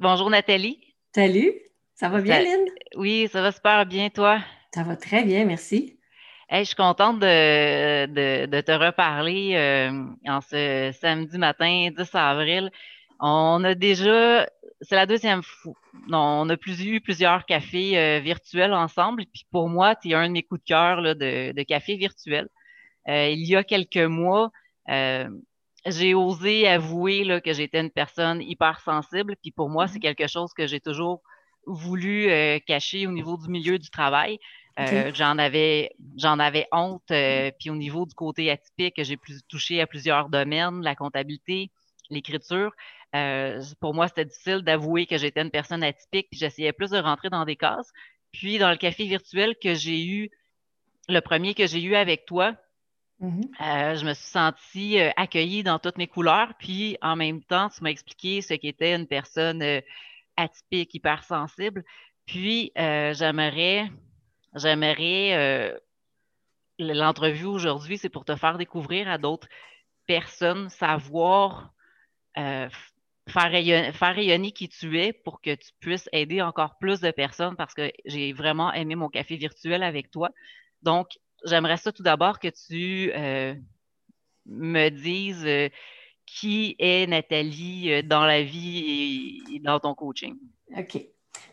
Bonjour Nathalie. Salut, ça va bien, Lynn? Oui, ça va super bien, toi? Ça va très bien, merci. je suis contente de, te reparler euh, en ce samedi matin 10 avril. On a déjà, c'est la deuxième fois, non, on a plus, eu plusieurs cafés euh, virtuels ensemble. Puis pour moi, tu es un de mes coups de cœur de, de café virtuel. Euh, il y a quelques mois, j'ai osé avouer là, que j'étais une personne hypersensible. Puis pour moi, c'est mm-hmm. quelque chose que j'ai toujours voulu euh, cacher au niveau du milieu du travail. Euh, j'en avais j'en avais honte. Euh, puis au niveau du côté atypique, j'ai plus touché à plusieurs domaines, la comptabilité, l'écriture. pour moi, c'était difficile d'avouer que j'étais une personne atypique. Puis j'essayais plus de rentrer dans des cases. Puis dans le café virtuel que j'ai eu, le premier que j'ai eu avec toi, Mm-hmm. Euh, je me suis sentie euh, accueillie dans toutes mes couleurs, puis en même temps, tu m'as expliqué ce qu'était une personne euh, atypique, hypersensible. Puis j'aimerais, j'aimerais l'entrevue aujourd'hui, c'est pour te faire découvrir à d'autres personnes, savoir faire, rayonner, faire rayonner qui tu es pour que tu puisses aider encore plus de personnes parce que j'ai vraiment aimé mon café virtuel avec toi. Donc, j'aimerais ça tout d'abord que tu euh, me dises euh, qui est Nathalie euh, dans la vie et, dans ton coaching. OK.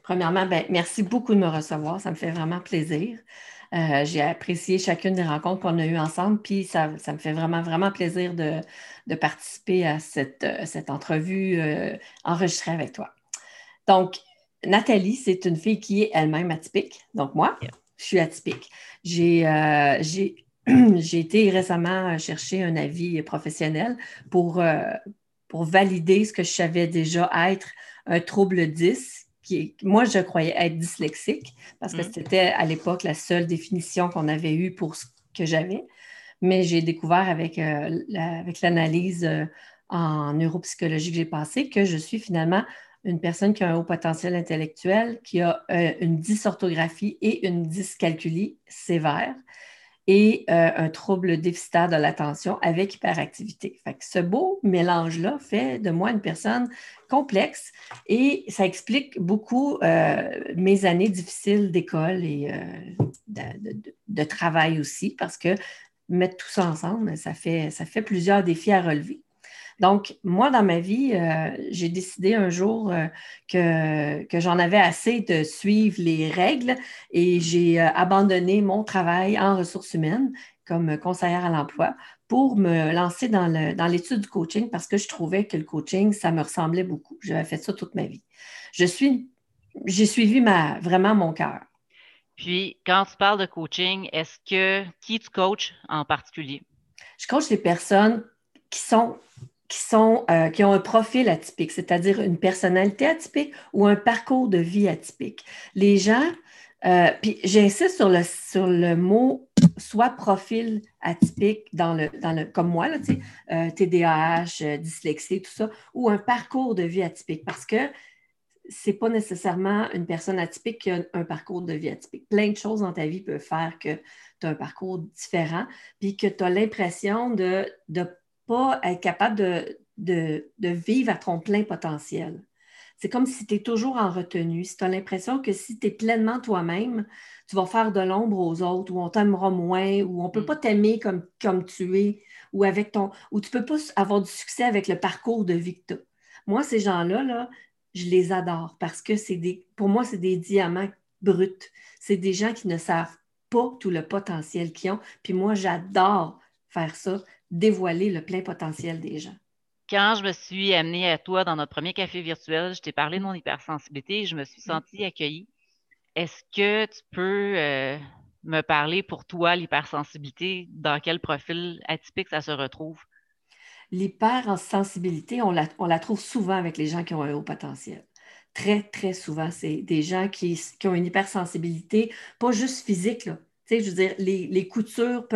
Premièrement, ben, merci beaucoup de me recevoir. Ça me fait vraiment plaisir. J'ai apprécié chacune des rencontres qu'on a eues ensemble, puis ça, me fait vraiment, vraiment plaisir de, participer à cette, cette entrevue enregistrée avec toi. Donc, Nathalie, c'est une fille qui est elle-même atypique. Donc, moi, je suis atypique. Euh, j'ai été récemment chercher un avis professionnel pour, euh, pour valider ce que je savais déjà être un trouble 10. Qui, moi, je croyais être dyslexique parce que mm. c'était à l'époque la seule définition qu'on avait eue pour ce que j'avais. Mais j'ai découvert avec, euh, avec l'analyse en neuropsychologie que j'ai passée que je suis finalement une personne qui a un haut potentiel intellectuel, qui a euh, une dysorthographie et une dyscalculie sévère et euh, un trouble déficitaire de l'attention avec hyperactivité. Ce beau mélange-là fait de moi une personne complexe et ça explique beaucoup euh, mes années difficiles d'école et de, travail aussi parce que mettre tout ça ensemble, ça fait plusieurs défis à relever. Donc, moi, dans ma vie, euh, j'ai décidé un jour euh, que, que j'en avais assez de suivre les règles et j'ai euh, abandonné mon travail en ressources humaines comme conseillère à l'emploi pour me lancer dans l'étude du coaching parce que je trouvais que le coaching, ça me ressemblait beaucoup. J'avais fait ça toute ma vie. Je suis, j'ai suivi ma, vraiment mon cœur. Puis, quand tu parles de coaching, est-ce que qui tu coaches en particulier? Je coach les personnes qui sont qui, sont, euh, qui ont un profil atypique, c'est-à-dire une personnalité atypique ou un parcours de vie atypique. Les gens, euh, puis j'insiste sur le, sur le mot soit profil atypique dans le, dans le, comme moi, là, euh, TDAH, dyslexie, tout ça, ou un parcours de vie atypique, parce que c'est pas nécessairement une personne atypique qui a un parcours de vie atypique. Plein de choses dans ta vie peuvent faire que tu as un parcours différent, puis que tu as l'impression de ne pas être capable de, vivre à ton plein potentiel. C'est comme si tu es toujours en retenue. Si tu as l'impression que si tu es pleinement toi-même, tu vas faire de l'ombre aux autres, ou on t'aimera moins, ou on ne peut mm. pas t'aimer comme, comme tu es, ou avec ton. ou tu ne peux pas avoir du succès avec le parcours de vie que tu as. Moi, ces gens-là, là, je les adore parce que c'est des. Pour moi, c'est des diamants bruts. C'est des gens qui ne savent pas tout le potentiel qu'ils ont. Puis moi, j'adore faire ça dévoiler le plein potentiel des gens. Quand je me suis amenée à toi dans notre premier café virtuel, je t'ai parlé de mon hypersensibilité et je me suis sentie accueillie. Est-ce que tu peux euh, me parler pour toi, l'hypersensibilité, dans quel profil atypique ça se retrouve? L'hypersensibilité, on la, on la trouve souvent avec les gens qui ont un haut potentiel très, très souvent, c'est des gens qui, qui, ont une hypersensibilité, pas juste physique, là, je veux dire, les, coutures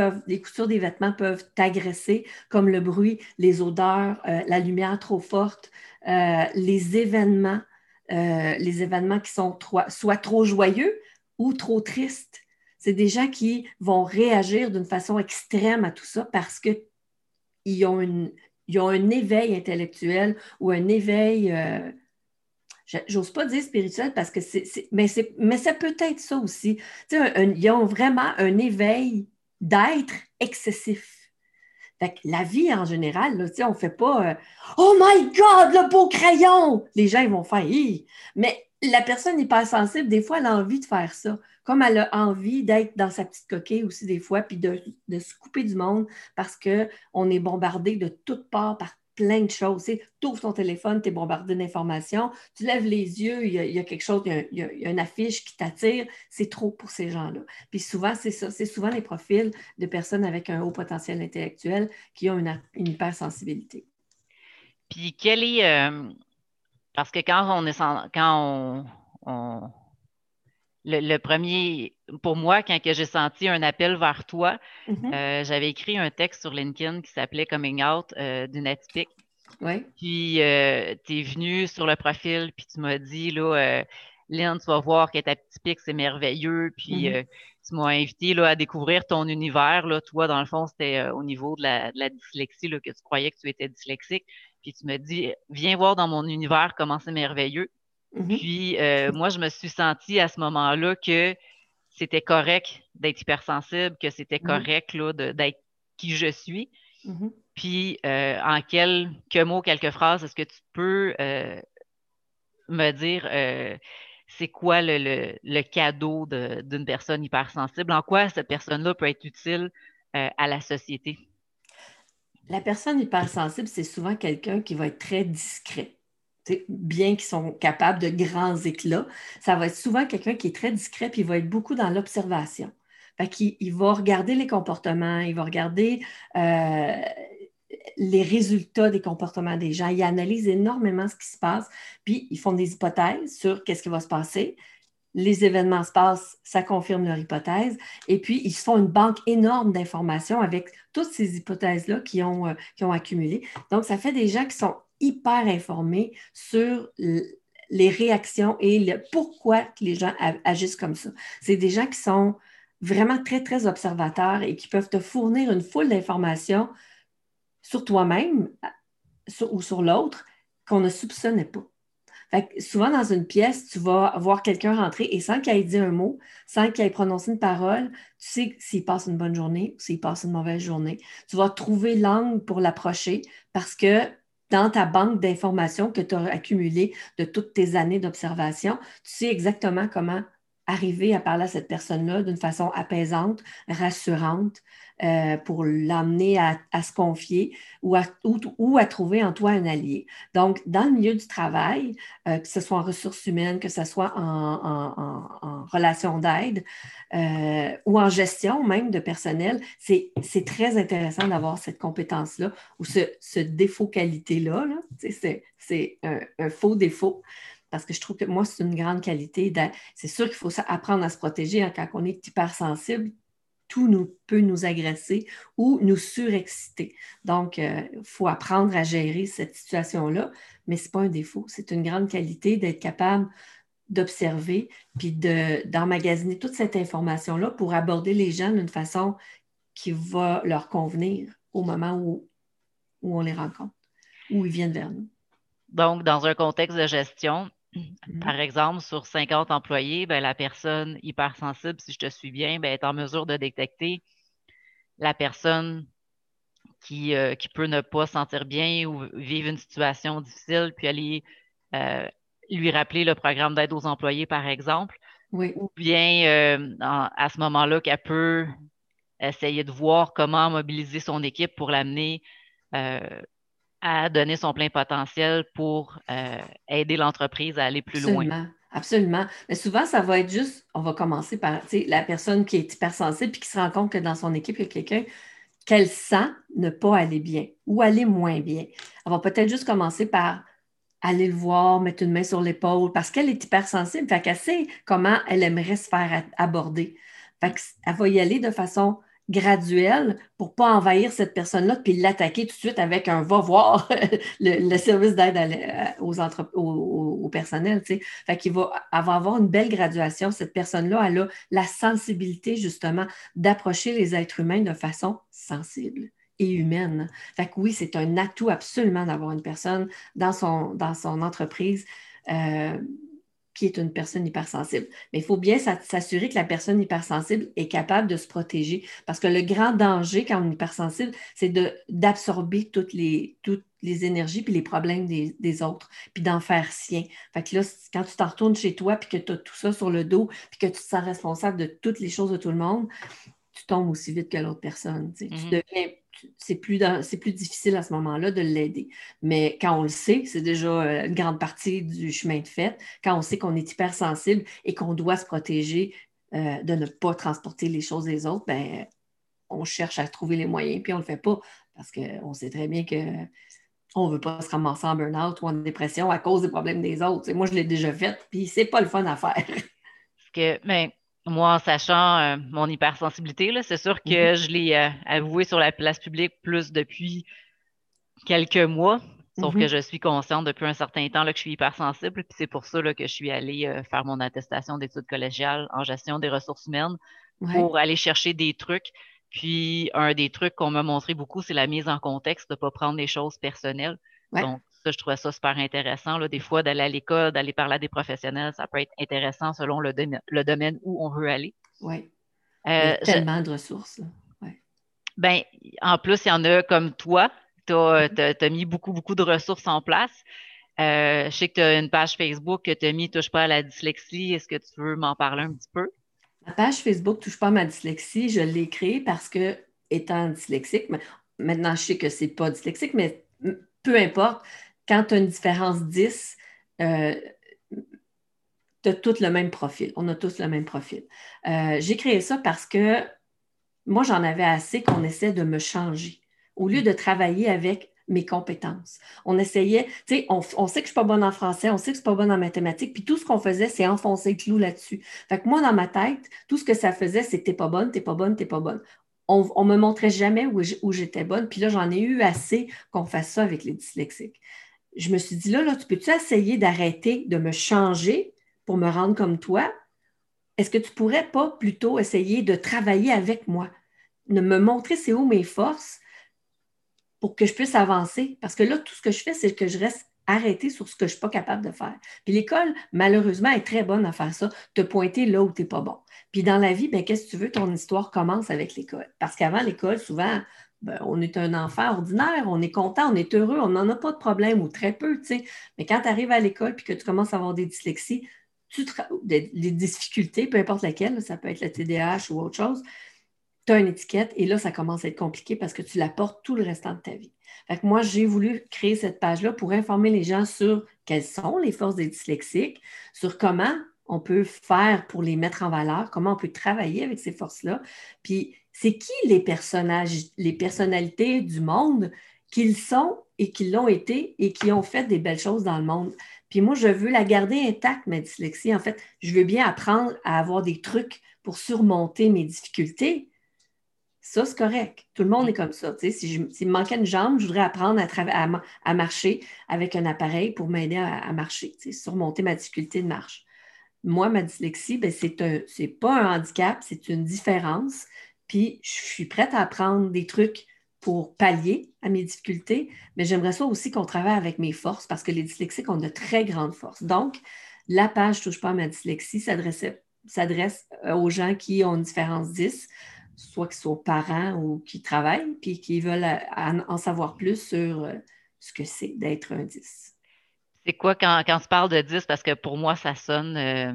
des vêtements peuvent t'agresser, comme le bruit, les odeurs, euh, la lumière trop forte, euh, les événements, euh, les événements qui sont soit trop joyeux ou trop tristes. C'est des gens qui vont réagir d'une façon extrême à tout ça parce qu'ils ont, ont un éveil intellectuel ou un éveil j'ose pas dire spirituel parce que c'est, mais, mais ça peut être ça aussi. Tu ils ont vraiment un éveil d'être excessif. Fait la vie en général, là, on ne fait pas euh, Oh my God, le beau crayon! Les gens ils vont faire Mais la personne hypersensible, des fois, elle a envie de faire ça. Comme elle a envie d'être dans sa petite coquille aussi, des fois, puis de, se couper du monde parce qu'on est bombardé de toutes parts par plein de choses. Tu ouvres ton téléphone, tu es bombardé d'informations, tu lèves les yeux, il y, a, quelque chose, il y a, une affiche qui t'attire. C'est trop pour ces gens-là. Puis souvent, c'est ça. C'est souvent les profils de personnes avec un haut potentiel intellectuel qui ont une, hypersensibilité. Puis quel est. Euh, parce que quand on est quand on, le, premier, pour moi, quand j'ai senti un appel vers toi, mm-hmm. euh, j'avais écrit un texte sur LinkedIn qui s'appelait Coming Out euh, d'une atypique. Oui. Puis euh, tu es venu sur le profil, puis tu m'as dit, là, Lynn, tu vas voir qu'être atypique, c'est merveilleux. Puis mm-hmm. tu m'as invité là, à découvrir ton univers. Là. Toi, dans le fond, c'était au niveau de la, de la dyslexie là, que tu croyais que tu étais dyslexique. Puis tu m'as dit, viens voir dans mon univers comment c'est merveilleux. Mm-hmm. Puis euh, moi, je me suis sentie à ce moment-là que c'était correct d'être hypersensible, que c'était mm-hmm. correct d'être qui je suis. Mm-hmm. Puis euh, en quelques mots, quelques phrases, est-ce que tu peux euh, me dire c'est quoi le, le cadeau d'une personne hypersensible? En quoi cette personne-là peut être utile à la société? La personne hypersensible, c'est souvent quelqu'un qui va être très discret bien qu'ils sont capables de grands éclats, ça va être souvent quelqu'un qui est très discret puis il va être beaucoup dans l'observation. Fait il va regarder les comportements, il va regarder euh, les résultats des comportements des gens. Il analyse énormément ce qui se passe, puis ils font des hypothèses sur qu'est-ce qui va se passer. Les événements se passent, ça confirme leur hypothèse. Et puis, ils se font une banque énorme d'informations avec toutes ces hypothèses-là qu'ils ont, euh, ont accumulées. Donc, ça fait des gens qui sont hyper informés sur les réactions et le pourquoi les gens agissent comme ça. C'est des gens qui sont vraiment très, très observateurs et qui peuvent te fournir une foule d'informations sur toi-même ou sur l'autre qu'on ne soupçonnait pas. souvent, dans une pièce, tu vas voir quelqu'un rentrer et sans qu'il ait dit un mot, sans qu'il ait prononcé une parole, tu sais s'il passe une bonne journée ou s'il passe une mauvaise journée. Tu vas trouver l'angle pour l'approcher parce que dans ta banque d'informations que tu as accumulées de toutes tes années d'observation, tu sais exactement comment arriver à parler à cette personne-là d'une façon apaisante, rassurante, euh, pour l'amener à, se confier ou à, ou, à, trouver en toi un allié. Donc, dans le milieu du travail, euh, que ce soit en ressources humaines, que ce soit en, relation d'aide euh, ou en gestion même de personnel, c'est très intéressant d'avoir cette compétence-là ou ce, défaut qualité-là. c'est un, faux défaut parce que je trouve que moi, c'est une grande qualité. C'est sûr qu'il faut apprendre à se protéger hein, quand on est hypersensible tout nous, peut nous agresser ou nous surexciter. Donc, il euh, faut apprendre à gérer cette situation-là, mais ce n'est pas un défaut, c'est une grande qualité d'être capable d'observer puis d'emmagasiner toute cette information-là pour aborder les gens d'une façon qui va leur convenir au moment où, où on les rencontre, où ils viennent vers nous. Donc, dans un contexte de gestion, Mm-hmm. Par exemple, sur 50 employés, ben, la personne hypersensible, si je te suis bien, ben, est en mesure de détecter la personne qui, euh, qui peut ne pas se sentir bien ou vivre une situation difficile, puis aller euh, lui rappeler le programme d'aide aux employés, par exemple. Ou bien euh, à ce moment-là qu'elle peut essayer de voir comment mobiliser son équipe pour l'amener à donner son plein potentiel pour euh, aider l'entreprise à aller plus loin. Absolument. Mais souvent, ça va être juste, on va commencer par la personne qui est hypersensible puis qui se rend compte que dans son équipe, il y a quelqu'un qu'elle sent ne pas aller bien ou aller moins bien. Elle va peut-être juste commencer par aller le voir, mettre une main sur l'épaule parce qu'elle est hypersensible, fait qu'elle sait comment elle aimerait se faire aborder. Fait qu'elle va y aller de façon graduel pour ne pas envahir cette personne-là puis l'attaquer tout de suite avec un va voir le, service d'aide aux, au, personnel. Fait qu'il va, avoir une belle graduation. Cette personne-là, elle a la sensibilité justement d'approcher les êtres humains de façon sensible et humaine. Fait que oui, c'est un atout absolument d'avoir une personne dans son, dans son entreprise qui est une personne hypersensible. Mais il faut bien s'assurer que la personne hypersensible est capable de se protéger parce que le grand danger quand on est hypersensible, c'est d'absorber toutes les, toutes les énergies puis les problèmes des, autres, puis d'en faire sien. Fait que là, quand tu t'en retournes chez toi puis que tu as tout ça sur le dos puis que tu te sens responsable de toutes les choses de tout le monde, tu tombes aussi vite que l'autre personne. Tu mm-hmm. deviens c'est plus, plus difficile à ce moment-là de l'aider. Mais quand on le sait, c'est déjà euh, une grande partie du chemin de fait. Quand on sait qu'on est hypersensible et qu'on doit se protéger euh, de ne pas transporter les choses des autres, ben, on cherche à trouver les moyens, puis on ne le fait pas parce qu'on sait très bien qu'on ne veut pas se ramasser en burn-out ou en dépression à cause des problèmes des autres. moi, je l'ai déjà fait, puis c'est pas le fun à faire. que, mais moi, en sachant euh, mon hypersensibilité, c'est sûr que mm-hmm. je l'ai euh, avoué sur la place publique plus depuis quelques mois. Sauf que mm-hmm. je suis consciente depuis un certain temps là, que je suis hypersensible. Puis c'est pour ça que je suis allée euh, faire mon attestation d'études collégiales en gestion des ressources humaines pour aller chercher des trucs. Puis un des trucs qu'on m'a montré beaucoup, c'est la mise en contexte, de ne pas prendre les choses personnelles. Donc, ça, je trouvais ça super intéressant. Là. Des fois, d'aller à l'école, d'aller parler à des professionnels, ça peut être intéressant selon le, domaine où on veut aller. Oui. Euh, tellement de ressources. Ben, en plus, il y en a comme toi. Tu as, mm-hmm. mis beaucoup, beaucoup de ressources en place. Euh, je sais que tu as une page Facebook que tu as mis Touche pas à la dyslexie. Est-ce que tu veux m'en parler un petit peu? Ma page Facebook Touche pas à ma dyslexie, je l'ai créée parce que, étant dyslexique, maintenant je sais que c'est pas dyslexique, mais peu importe, quand tu as une différence 10, euh, tu as tous le même profil. On a tous le même profil. Euh, j'ai créé ça parce que moi, j'en avais assez qu'on essaie de me changer. Au lieu de travailler avec mes compétences. On essayait, tu sais, on, sait que je ne suis pas bonne en français, on sait que je ne suis pas bonne en mathématiques, puis tout ce qu'on faisait, c'est enfoncer le clou là-dessus. Fait que moi, dans ma tête, tout ce que ça faisait, c'est t'es pas bonne, t'es pas bonne, t'es pas bonne on ne me montrait jamais où, j'étais bonne. Puis là, j'en ai eu assez qu'on fasse ça avec les dyslexiques. Je me suis dit, là, là tu peux-tu essayer d'arrêter de me changer pour me rendre comme toi? Est-ce que tu pourrais pas plutôt essayer de travailler avec moi, de me montrer c'est où mes forces pour que je puisse avancer? Parce que là, tout ce que je fais, c'est que je reste arrêté sur ce que je ne suis pas capable de faire. Puis l'école, malheureusement, est très bonne à faire ça, te pointer là où tu n'es pas bon. Puis dans la vie, ben, qu'est-ce que tu veux? Ton histoire commence avec l'école. Parce qu'avant l'école, souvent, ben, on est un enfant ordinaire, on est content, on est heureux, on n'en a pas de problème ou très peu, tu sais. Mais quand tu arrives à l'école puis que tu commences à avoir des dyslexies, des, difficultés, peu importe laquelle, ça peut être la TDAH ou autre chose, tu as une étiquette et là, ça commence à être compliqué parce que tu la portes tout le restant de ta vie. Fait que moi, j'ai voulu créer cette page-là pour informer les gens sur quelles sont les forces des dyslexiques, sur comment on peut faire pour les mettre en valeur, comment on peut travailler avec ces forces-là. Puis, c'est qui les personnages, les personnalités du monde qu'ils sont et qui l'ont été et qui ont fait des belles choses dans le monde? Puis moi, je veux la garder intacte, ma dyslexie. En fait, je veux bien apprendre à avoir des trucs pour surmonter mes difficultés. Ça, c'est correct. Tout le monde est comme ça. Si s'il me manquait une jambe, je voudrais apprendre à, marcher avec un appareil pour m'aider à marcher, surmonter ma difficulté de marche moi, ma dyslexie, ben, c'est pas un handicap, c'est une différence. Puis je suis prête à apprendre des trucs pour pallier à mes difficultés, mais j'aimerais ça aussi qu'on travaille avec mes forces parce que les dyslexiques ont de très grandes forces. Donc, la page Touche pas à ma dyslexie s'adresse euh, aux gens qui ont une différence 10, soit qu'ils soient parents ou qui travaillent, puis qui veulent euh, en savoir plus sur euh, ce que c'est d'être un 10. C'est quoi quand, quand on se parle de 10? Parce que pour moi, ça sonne, euh,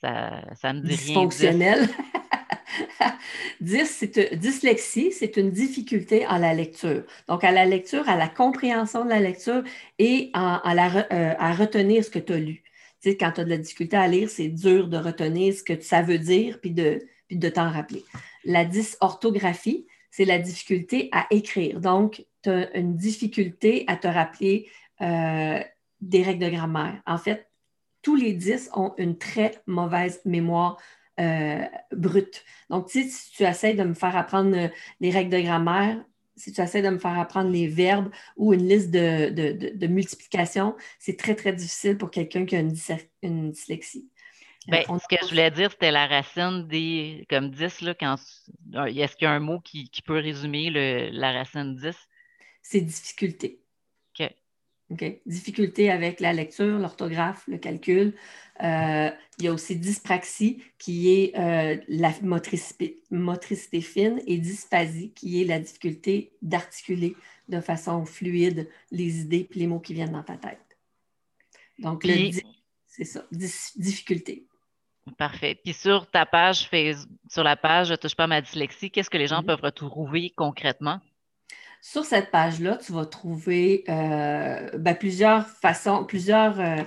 ça, ça me dit Dysfonctionnel. 10, c'est dyslexie, c'est une difficulté à la lecture. Donc, à la lecture, à la compréhension de la lecture et à, la, euh, à retenir ce que tu as lu. Tu sais, quand tu as de la difficulté à lire, c'est dur de retenir ce que ça veut dire puis de, puis de t'en rappeler. La dysorthographie, c'est la difficulté à écrire. Donc, tu as une difficulté à te rappeler euh, des règles de grammaire. En fait, tous les 10 ont une très mauvaise mémoire euh, brute. Donc, si tu essaies de me faire apprendre euh, les règles de grammaire, si tu essaies de me faire apprendre les verbes ou une liste de, multiplication, c'est très, très difficile pour quelqu'un qui a une, dyslexie. Ben, ce que je voulais dire, c'était la racine des, comme 10, là, quand, est-ce qu'il y a un mot qui, peut résumer la racine 10? C'est difficulté. Difficulté avec la lecture, l'orthographe, le calcul. Euh, il y a aussi dyspraxie, qui est euh, la motricité, motricité, fine, et dysphasie, qui est la difficulté d'articuler de façon fluide les idées et les mots qui viennent dans ta tête. Donc, c'est ça, difficulté. Parfait. Puis sur ta page, sur la page Je touche pas ma dyslexie, qu'est-ce que les gens mm-hmm. peuvent retrouver concrètement? Sur cette page-là, tu vas trouver euh, ben, plusieurs façons, plusieurs, euh,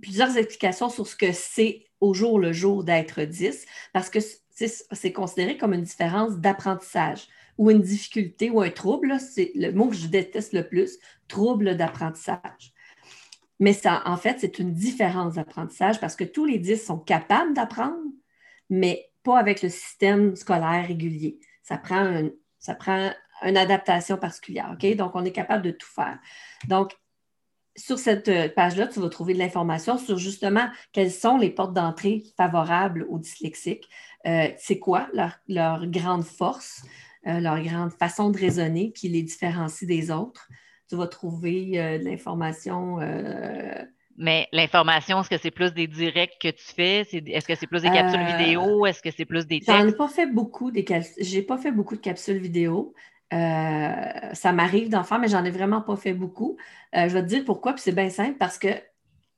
plusieurs explications sur ce que c'est au jour le jour d'être 10, parce que c'est considéré comme une différence d'apprentissage ou une difficulté ou un trouble. C'est le mot que je déteste le plus, trouble d'apprentissage. Mais ça, en fait, c'est une différence d'apprentissage parce que tous les 10 sont capables d'apprendre, mais pas avec le système scolaire régulier. Ça prend, ça prend une adaptation particulière. OK? Donc, on est capable de tout faire. Donc, sur cette euh, page-là, tu vas trouver de l'information sur justement quelles sont les portes d'entrée favorables aux dyslexiques. Euh, c'est quoi leur, grande force, euh, leur grande façon de raisonner qui les différencie des autres? Tu vas trouver de l'information. mais l'information, est-ce que c'est plus des directs que tu fais? Est-ce que c'est plus des capsules vidéo? Est-ce que c'est plus des textes? J'en ai pas fait beaucoup des J'ai pas fait beaucoup de capsules vidéo. Euh, ça m'arrive d'en faire, mais j'en ai vraiment pas fait beaucoup. Euh, je vais te dire pourquoi, puis c'est bien simple, parce que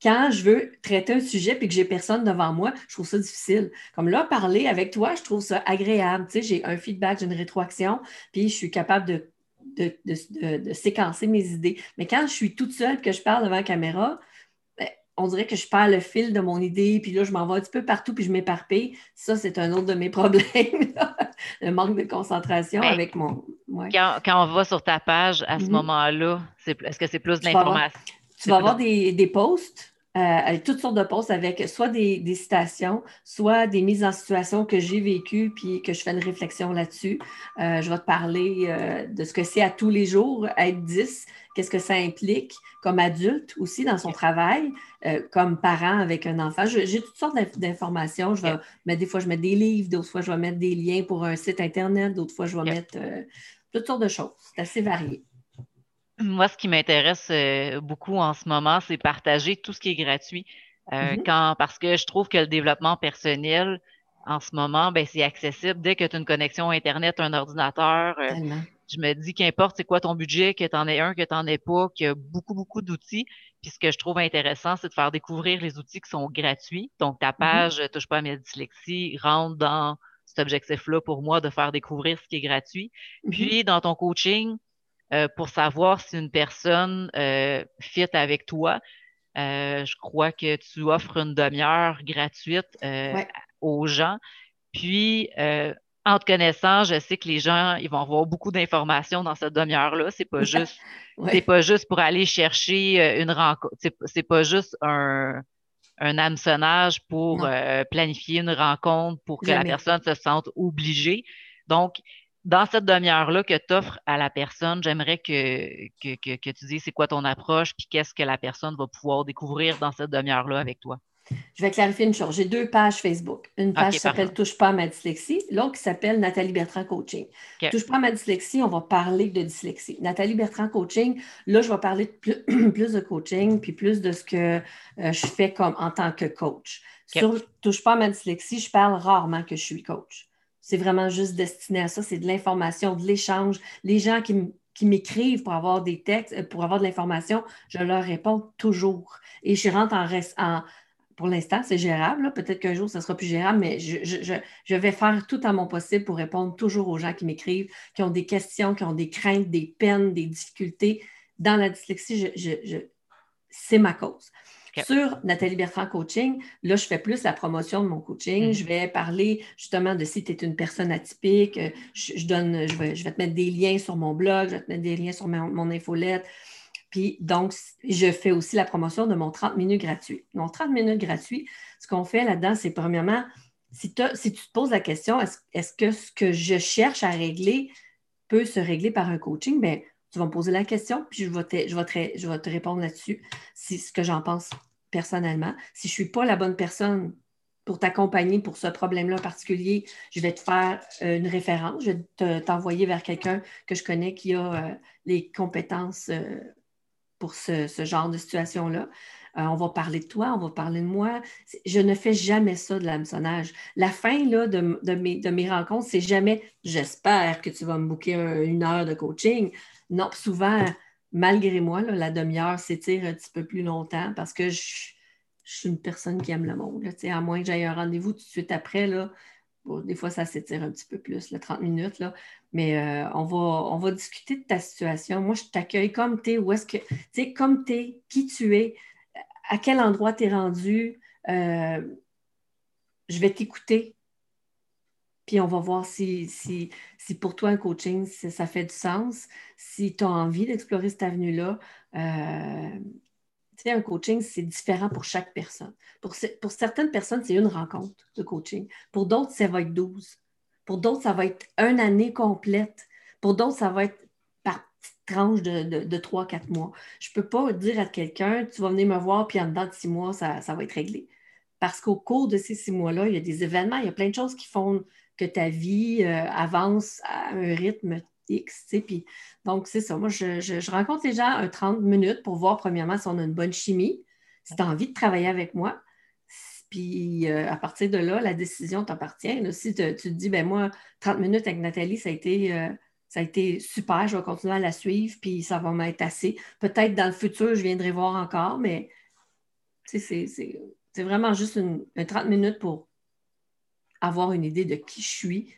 quand je veux traiter un sujet puis que j'ai personne devant moi, je trouve ça difficile. Comme là, parler avec toi, je trouve ça agréable. Tu sais, j'ai un feedback, j'ai une rétroaction, puis je suis capable de, de, séquencer mes idées. Mais quand je suis toute seule que je parle devant la caméra, on dirait que je perds le fil de mon idée, puis là, je m'en vais un petit peu partout, puis je m'éparpille. Ça, c'est un autre de mes problèmes, le manque de concentration avec mon. Quand, on va sur ta page, à ce mm-hmm. moment-là, est-ce que c'est plus de l'information? Tu vas avoir des, des posts? Avec toutes sortes de posts avec soit des, citations, soit des mises en situation que j'ai vécues puis que je fais une réflexion là-dessus. Euh, je vais te parler euh, de ce que c'est à tous les jours, être 10, qu'est-ce que ça implique comme adulte aussi dans son travail, comme parent avec un enfant. J'ai toutes sortes d'informations. Je vais des fois, je mets des livres, d'autres fois, je vais mettre des liens pour un site Internet, d'autres fois, je vais mettre toutes sortes de choses. C'est assez varié. Moi, ce qui m'intéresse euh, beaucoup en ce moment, c'est partager tout ce qui est gratuit. Euh, mm-hmm. quand, parce que je trouve que le développement personnel, en ce moment, ben, c'est accessible. Dès que tu as une connexion Internet, un ordinateur, euh, je me dis qu'importe c'est quoi ton budget, que tu en aies un, que tu n'en aies pas, qu'il y a beaucoup, beaucoup d'outils. Puis ce que je trouve intéressant, c'est de faire découvrir les outils qui sont gratuits. Donc, ta mm-hmm. page Touche pas à mes dyslexie rentre dans cet objectif-là pour moi de faire découvrir ce qui est gratuit. Mm-hmm. Puis, dans ton coaching, euh, pour savoir si une personne euh, fit avec toi. Euh, je crois que tu offres une demi-heure gratuite aux gens. Puis, en te connaissant, je sais que les gens, ils vont avoir beaucoup d'informations dans cette demi-heure-là. C'est pas juste, c'est pas juste pour aller chercher une rencontre. C'est pas juste un, un hameçonnage pour planifier une rencontre pour que la personne se sente obligée. Donc, dans cette demi-heure-là que tu offres à la personne, j'aimerais que, que, tu dises c'est quoi ton approche, puis qu'est-ce que la personne va pouvoir découvrir dans cette demi-heure-là avec toi. Je vais clarifier une chose. J'ai deux pages Facebook. Une page qui s'appelle Touche pas à ma dyslexie, l'autre qui s'appelle Nathalie Bertrand Coaching. Touche pas à ma dyslexie, on va parler de dyslexie. Nathalie Bertrand Coaching, là, je vais parler de plus, de coaching, puis plus de ce que euh, je fais comme en tant que coach. Sur Touche pas à ma dyslexie, je parle rarement que je suis coach. C'est vraiment juste destiné à ça. C'est de l'information, de l'échange. Les gens qui, m'écrivent pour avoir des textes, euh, pour avoir de l'information, je leur réponds toujours. Et je rentre en, en pour l'instant, c'est gérable. Peut-être qu'un jour, ça sera plus gérable, mais je, vais faire tout à mon possible pour répondre toujours aux gens qui m'écrivent, qui ont des questions, qui ont des craintes, des peines, des difficultés. Dans la dyslexie, c'est ma cause. Sur Nathalie Bertrand Coaching, là, je fais plus la promotion de mon coaching. Mm-hmm. Je vais parler justement de si tu es une personne atypique. Je, donne, je vais, te mettre des liens sur mon blog, je vais te mettre des liens sur mon, infolette. Puis donc, je fais aussi la promotion de mon 30 minutes gratuit. Mon 30 minutes gratuit, ce qu'on fait là-dedans, c'est premièrement, si, si, tu te poses la question, est-ce que ce que je cherche à régler peut se régler par un coaching? Bien, tu vas me poser la question, puis je vais te, je vais je vais te répondre là-dessus, c'est ce que j'en pense personnellement. Si je ne suis pas la bonne personne pour t'accompagner pour ce problème-là particulier, je vais te faire euh, une référence, je vais t'envoyer vers quelqu'un que je connais qui a euh, les compétences euh, pour ce, genre de situation-là. On va parler de toi, on va parler de moi. Je ne fais jamais ça de l'hameçonnage. La fin là, de, mes, de mes rencontres, c'est jamais j'espère que tu vas me booker une heure de coaching. Non, souvent, malgré moi, la demi-heure s'étire un petit peu plus longtemps parce que je, suis une personne qui aime le monde. à moins que j'aille un rendez-vous tout de suite après, là, des fois, ça s'étire un petit peu plus, le 30 minutes, là. mais euh, on, va, on va discuter de ta situation. Moi, je t'accueille comme tu es, où est-ce que, tu sais, comme tu es, qui tu es, à quel endroit tu es rendu. Euh, je vais t'écouter. Puis on va voir si, si, pour toi, un coaching, ça fait du sens. Si tu as envie d'explorer cette avenue-là, euh, un coaching, c'est différent pour chaque personne. Pour, certaines personnes, c'est une rencontre de coaching. Pour d'autres, ça va être 12. Pour d'autres, ça va être une année complète. Pour d'autres, ça va être par petite tranche de, de, 3-4 mois. Je ne peux pas dire à quelqu'un, tu vas venir me voir, puis en dedans de 6 mois, ça, va être réglé. Parce qu'au cours de ces six mois-là, il y a des événements, il y a plein de choses qui font que ta vie euh, avance à un rythme X. Donc, c'est ça. Moi, je, rencontre les gens un 30 minutes pour voir, premièrement, si on a une bonne chimie, si tu as envie de travailler avec moi. Puis, euh, à partir de là, la décision t'appartient. Si tu te dis, ben moi, 30 minutes avec Nathalie, ça a été. Euh, ça a été super, je vais continuer à la suivre, puis ça va m'être assez. Peut-être dans le futur, je viendrai voir encore, mais c'est vraiment juste une, 30 minutes pour avoir une idée de qui je suis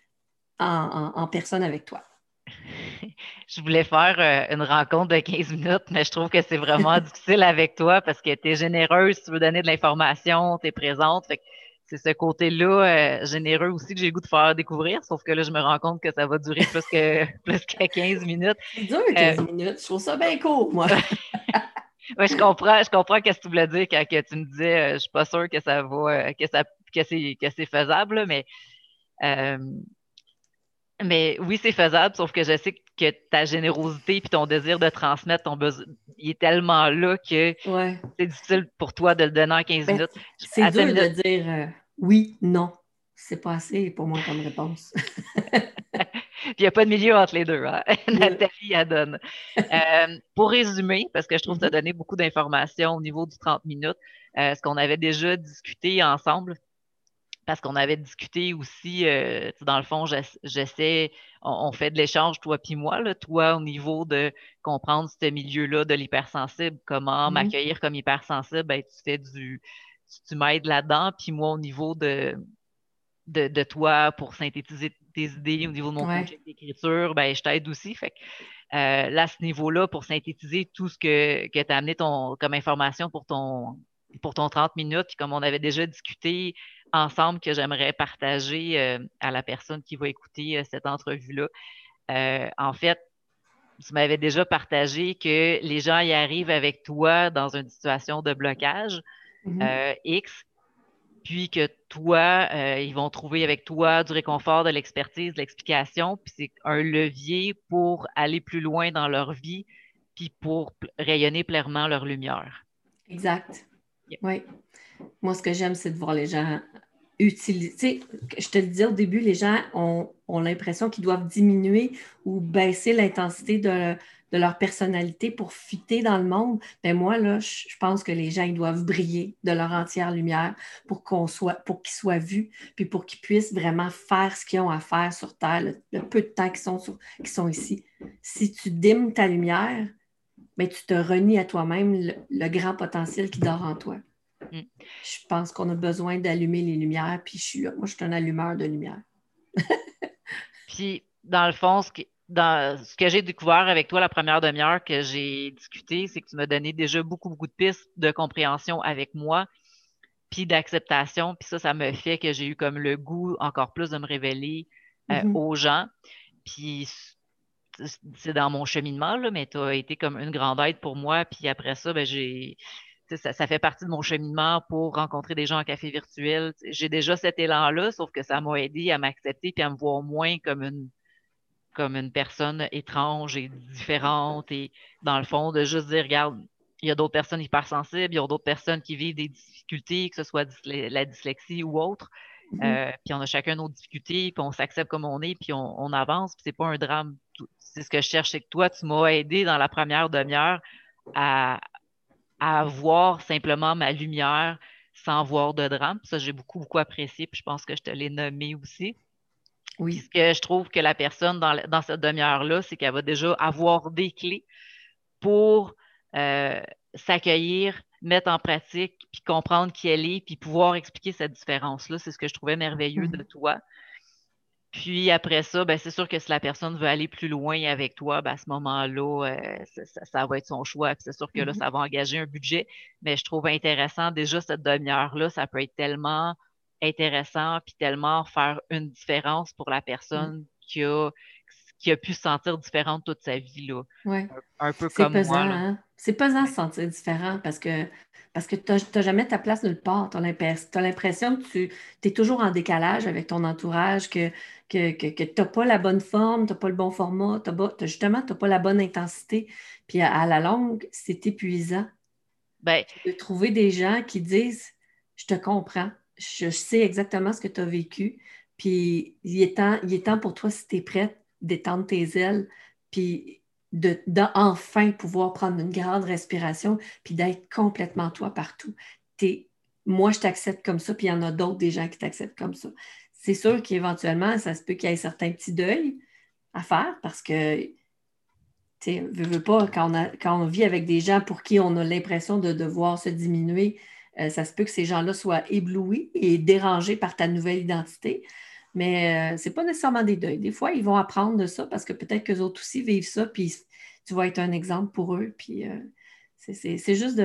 en personne avec toi. je voulais faire euh, une rencontre de 15 minutes, mais je trouve que c'est vraiment difficile avec toi parce que tu es généreuse, tu veux donner de l'information, tu es présente. c'est ce côté-là euh, généreux aussi que j'ai le goût de faire découvrir, sauf que là, je me rends compte que ça va durer plus que, plus que 15 minutes. C'est dur, 15 euh, minutes. Je trouve ça bien court, moi. Oui, je comprends, je comprends ce que tu voulais dire quand tu me disais, je suis pas sûre que ça va, que ça, que c'est, faisable, mais mais oui, c'est faisable, sauf que je sais que ta générosité et ton désir de transmettre ton besoin, il est tellement là que c'est difficile pour toi de le donner en 15 ben, minutes. C'est dur de dire euh, oui, non. C'est pas assez pour moi comme réponse. Puis il n'y a pas de milieu entre les deux. Hein? Nathalie, elle donne. Euh, pour résumer, parce que je trouve que tu as donné beaucoup d'informations au niveau du 30 minutes, euh, ce qu'on avait déjà discuté ensemble, parce qu'on avait discuté aussi, euh, dans le fond, j'essaie, on, fait de l'échange, toi puis moi, là, toi au niveau de comprendre ce milieu-là de l'hypersensible, comment mm-hmm. m'accueillir comme hypersensible, ben, tu fais du, tu, m'aides là-dedans, puis moi au niveau de, de, toi pour synthétiser tes idées, au niveau de mon coaching d'écriture, ben, je t'aide aussi. Fait euh, là, à ce niveau-là, pour synthétiser tout ce que, que tu as amené ton, comme information pour ton, pour ton 30 minutes, puis comme on avait déjà discuté, ensemble que j'aimerais partager euh, à la personne qui va écouter euh, cette entrevue-là. En fait, tu m'avais déjà partagé que les gens y arrivent avec toi dans une situation de blocage mm-hmm. X, puis que toi, ils vont trouver avec toi du réconfort, de l'expertise, de l'explication, puis c'est un levier pour aller plus loin dans leur vie, puis pour rayonner pleinement leur lumière. Exact. Oui. Moi, ce que j'aime, c'est de voir les gens utiliser. Je te le disais au début, les gens ont, l'impression qu'ils doivent diminuer ou baisser l'intensité de, leur personnalité pour fitter dans le monde. Mais moi, là, je pense que les gens, ils doivent briller de leur entière lumière pour qu'on soit, pour qu'ils soient vus, puis pour qu'ils puissent vraiment faire ce qu'ils ont à faire sur Terre, le, peu de temps qu'ils sont, sont ici. Si tu dimmes ta lumière, mais ben, tu te renies à toi-même le grand potentiel qui dort en toi. Mm. Je pense qu'on a besoin d'allumer les lumières, puis je suis là. Moi, je suis un allumeur de lumière. puis, dans le fond, ce, dans, ce que j'ai découvert avec toi la première demi-heure que j'ai discuté, c'est que tu m'as donné déjà beaucoup, beaucoup de pistes de compréhension avec moi, puis d'acceptation. Puis ça, ça me fait que j'ai eu comme le goût encore plus de me révéler euh, mm-hmm. aux gens. Puis c'est dans mon cheminement, là, mais tu as été comme une grande aide pour moi. Puis après ça, ben, j'ai ça, fait partie de mon cheminement pour rencontrer des gens en café virtuel. J'ai déjà cet élan-là, sauf que ça m'a aidé à m'accepter et à me voir moins comme une comme une personne étrange et différente et dans le fond de juste dire regarde il y a d'autres personnes hypersensibles, il y a d'autres personnes qui vivent des difficultés, que ce soit la dyslexie ou autre. Mm-hmm. Euh, puis on a chacun nos difficultés, puis on s'accepte comme on est, puis on, on avance, puis c'est pas un drame. C'est ce que je cherche, c'est que toi, tu m'as aidé dans la première demi-heure à, à voir simplement ma lumière sans voir de drame. Ça, j'ai beaucoup, beaucoup apprécié, puis je pense que je te l'ai nommé aussi. Oui. ce que je trouve que la personne dans, dans cette demi-heure-là, c'est qu'elle va déjà avoir des clés pour euh, s'accueillir, mettre en pratique, puis comprendre qui elle est, puis pouvoir expliquer cette différence-là. C'est ce que je trouvais merveilleux de mm-hmm. toi. Puis après ça, ben, c'est sûr que si la personne veut aller plus loin avec toi, ben, à ce moment-là, euh, ça, va être son choix. C'est sûr que là, mm-hmm. ça va engager un budget. Mais je trouve intéressant déjà cette demi-heure-là, ça peut être tellement intéressant puis tellement faire une différence pour la mm. personne qui a qui a pu se sentir différente toute sa vie. Là. Un, peu comme moi. Hein? C'est pesant de se sentir différent parce que, parce que tu n'as jamais ta place nulle part. Tu as l'impression que tu es toujours en décalage avec ton entourage, que, que, que, tu n'as pas la bonne forme, tu n'as pas le bon format, as, justement, tu n'as pas la bonne intensité. Puis à, la longue, c'est épuisant. Ben, de trouver des gens qui disent Je te comprends, je sais exactement ce que tu as vécu, puis il est, temps, il est temps pour toi, si tu es prête, d'étendre tes ailes, puis de, pouvoir prendre une grande respiration, puis d'être complètement toi partout. moi, je t'accepte comme ça, puis il y en a d'autres des gens qui t'acceptent comme ça. C'est sûr qu'éventuellement, ça se peut qu'il y ait certains petits deuils à faire parce que, tu sais, veux, pas, quand on, quand on vit avec des gens pour qui on a l'impression de devoir se diminuer, euh, ça se peut que ces gens-là soient éblouis et dérangés par ta nouvelle identité. Mais euh, ce n'est pas nécessairement des deuils. Des fois, ils vont apprendre de ça parce que peut-être qu'eux autres aussi vivent ça, puis tu vas être un exemple pour eux. Puis euh, c'est juste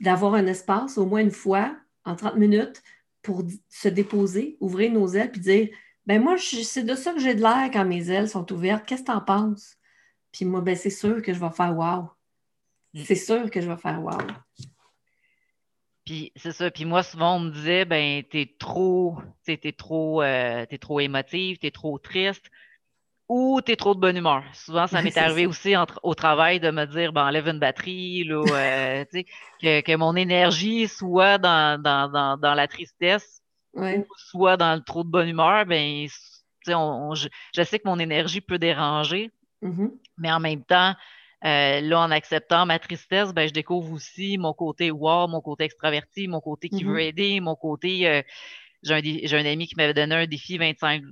d'avoir un espace au moins une fois en 30 minutes pour se déposer, ouvrir nos ailes, puis dire ben moi, c'est de ça que j'ai de l'air quand mes ailes sont ouvertes. Qu'est-ce que tu en penses? Puis moi, ben, c'est sûr que je vais faire wow. Mm. C'est sûr que je vais faire wow. Puis c'est ça. Puis moi, souvent, on me disait, ben, t'es trop, t'es trop, euh, es trop émotive, t'es trop triste ou t'es trop de bonne humeur. Souvent, ça m'est arrivé aussi au travail de me dire, ben, enlève une batterie, là, euh, que, que, mon énergie soit dans, dans, dans, dans la tristesse ou soit dans le trop de bonne humeur. Ben, on, je, je, sais que mon énergie peut déranger, mm-hmm. mais en même temps, euh, là, en acceptant ma tristesse, ben, je découvre aussi mon côté wow, mon côté extraverti, mon côté qui veut mm-hmm. aider, mon côté. Euh, j'ai, un, un, ami qui m'avait donné un défi 25,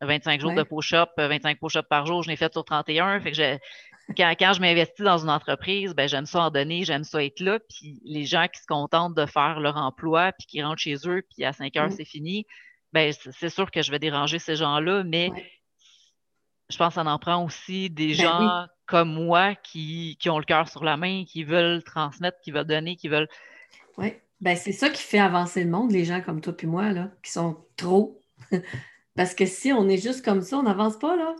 25 jours de push-up, 25 push-up par jour. Je l'ai fait sur 31. Fait que je, quand, quand, je m'investis dans une entreprise, ben, j'aime ça en donner, j'aime ça être là. Puis les gens qui se contentent de faire leur emploi, puis qui rentrent chez eux, puis à 5 heures, mm. c'est fini, ben, c'est sûr que je vais déranger ces gens-là, mais je pense qu'on en prend aussi des ben gens comme moi qui, ont le cœur sur la main, qui veulent transmettre, qui veulent donner, qui veulent. Oui, ben, c'est ça qui fait avancer le monde, les gens comme toi et moi, là, qui sont trop. Parce que si on est juste comme ça, on n'avance pas, là.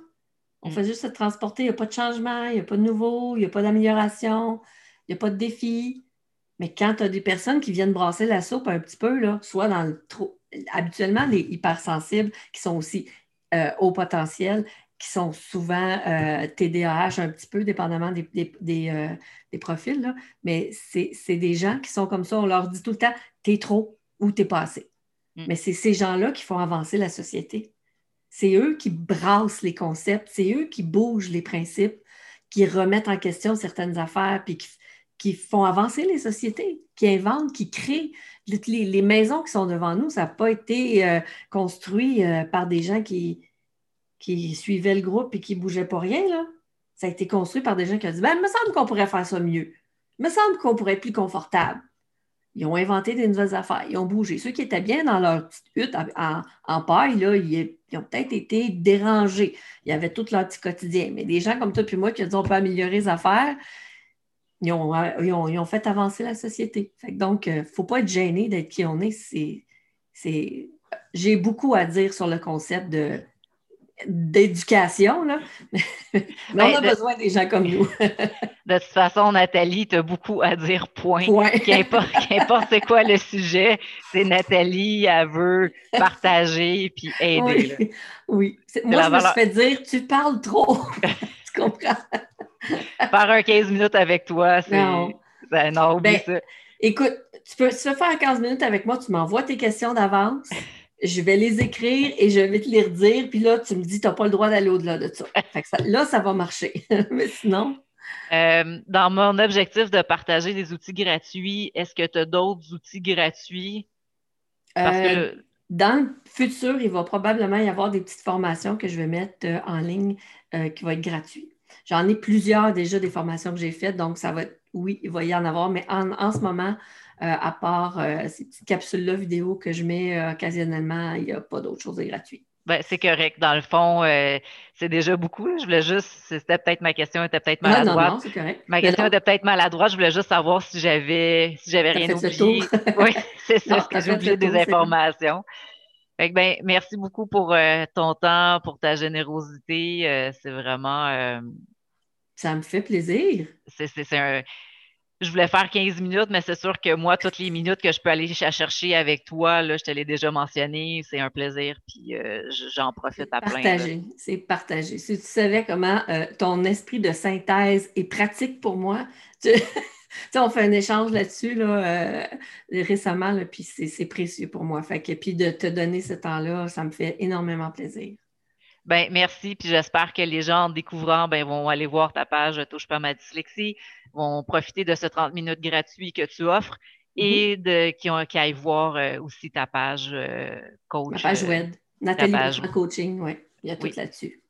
On mm. fait juste se transporter, il n'y a pas de changement, il n'y a pas de nouveau, il n'y a pas d'amélioration, il n'y a pas de défi. Mais quand tu as des personnes qui viennent brasser la soupe un petit peu, là, soit dans le trop. Habituellement, les hypersensibles qui sont aussi euh, au potentiel, qui sont souvent TDAH un petit peu, dépendamment des, des, euh, profils, là. mais c'est des gens qui sont comme ça. On leur dit tout le temps, t'es trop ou t'es pas assez. Mm. Mais c'est ces gens-là qui font avancer la société. C'est eux qui brassent les concepts, c'est eux qui bougent les principes, qui remettent en question certaines affaires, puis qui, font avancer les sociétés, qui inventent, qui créent. Les, maisons qui sont devant nous, ça n'a pas été euh, construit euh, par des gens qui, qui suivaient le groupe et qui ne bougeaient pas rien, là. Ça a été construit par des gens qui ont dit ben, il me semble qu'on pourrait faire ça mieux. Il me semble qu'on pourrait être plus confortable. Ils ont inventé des nouvelles affaires. Ils ont bougé. Ceux qui étaient bien dans leur petite hutte en, paille, là, ils, ont peut-être été dérangés. Il y avait tout leur petit quotidien. Mais des gens comme toi et moi qui ont dit on peut améliorer les affaires, ils ont, ont, fait avancer la société. donc, il euh, ne faut pas être gêné d'être qui on est. C'est, j'ai beaucoup à dire sur le concept de d'éducation, là. Mais on a ben, besoin des gens comme nous. de toute façon, Nathalie, tu as beaucoup à dire, point. Qu'importe c'est quoi le sujet, c'est Nathalie, elle veut partager puis aider. Oui, moi, je me suis fait dire, tu parles trop. tu comprends? Faire un 15 minutes avec toi, c'est... Non. Ben, non, oublie ben, ça. Écoute, tu peux, tu peux faire 15 minutes avec moi, tu m'envoies tes questions d'avance je vais les écrire et je vais te les redire. Puis là, tu me dis, tu n'as pas le droit d'aller au-delà de ça. là, ça va marcher. Mais sinon? Euh, dans mon objectif de partager des outils gratuits, est-ce que tu as d'autres outils gratuits? Parce que euh, Dans le futur, il va probablement y avoir des petites formations que je vais mettre euh, en ligne qui vont être gratuites. J'en ai plusieurs déjà des formations que j'ai faites, donc ça va être, oui, il va y en avoir, mais en, ce moment, à part ces petites capsules-là vidéo que je mets occasionnellement, il n'y a pas d'autre chose de gratuit. Ben, c'est correct. Dans le fond, euh, c'est déjà beaucoup. Je voulais juste, c'était peut-être ma question était peut-être maladroite. Non, non, c'est correct. Ma question était peut-être maladroite. Je voulais juste savoir si j'avais si j'avais rien oublié. oui, c'est ça, que j'ai oublié des informations. Fait que ben, merci beaucoup pour euh, ton temps, pour ta générosité. Euh, c'est vraiment. ça me fait plaisir. C'est un je voulais faire 15 minutes, mais c'est sûr que moi, toutes les minutes que je peux aller chercher avec toi, là, je te l'ai déjà mentionné, c'est un plaisir, puis euh, j'en profite à plein. Partagé, c'est partagé. Si tu savais comment euh, ton esprit de synthèse est pratique pour moi, tu... sais, on fait un échange là-dessus là, euh, récemment, puis c'est précieux pour moi. Fait que, puis de te donner ce temps-là, ça me fait énormément plaisir. Ben, merci, puis j'espère que les gens, en découvrant, ben, vont aller voir ta page Touche pas ma dyslexie, vont profiter de ce 30 minutes gratuit que tu offres et mm-hmm. de, qui, ont, qui aillent voir euh, aussi ta page euh, coach. Ma page euh, web. Nathalie page... Coaching, oui. Il y a tout là-dessus.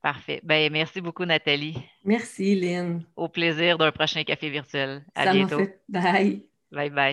Parfait. Ben, merci beaucoup, Nathalie. Merci, Lynn. Au plaisir d'un prochain café virtuel. À bientôt. Bye. Bye bye.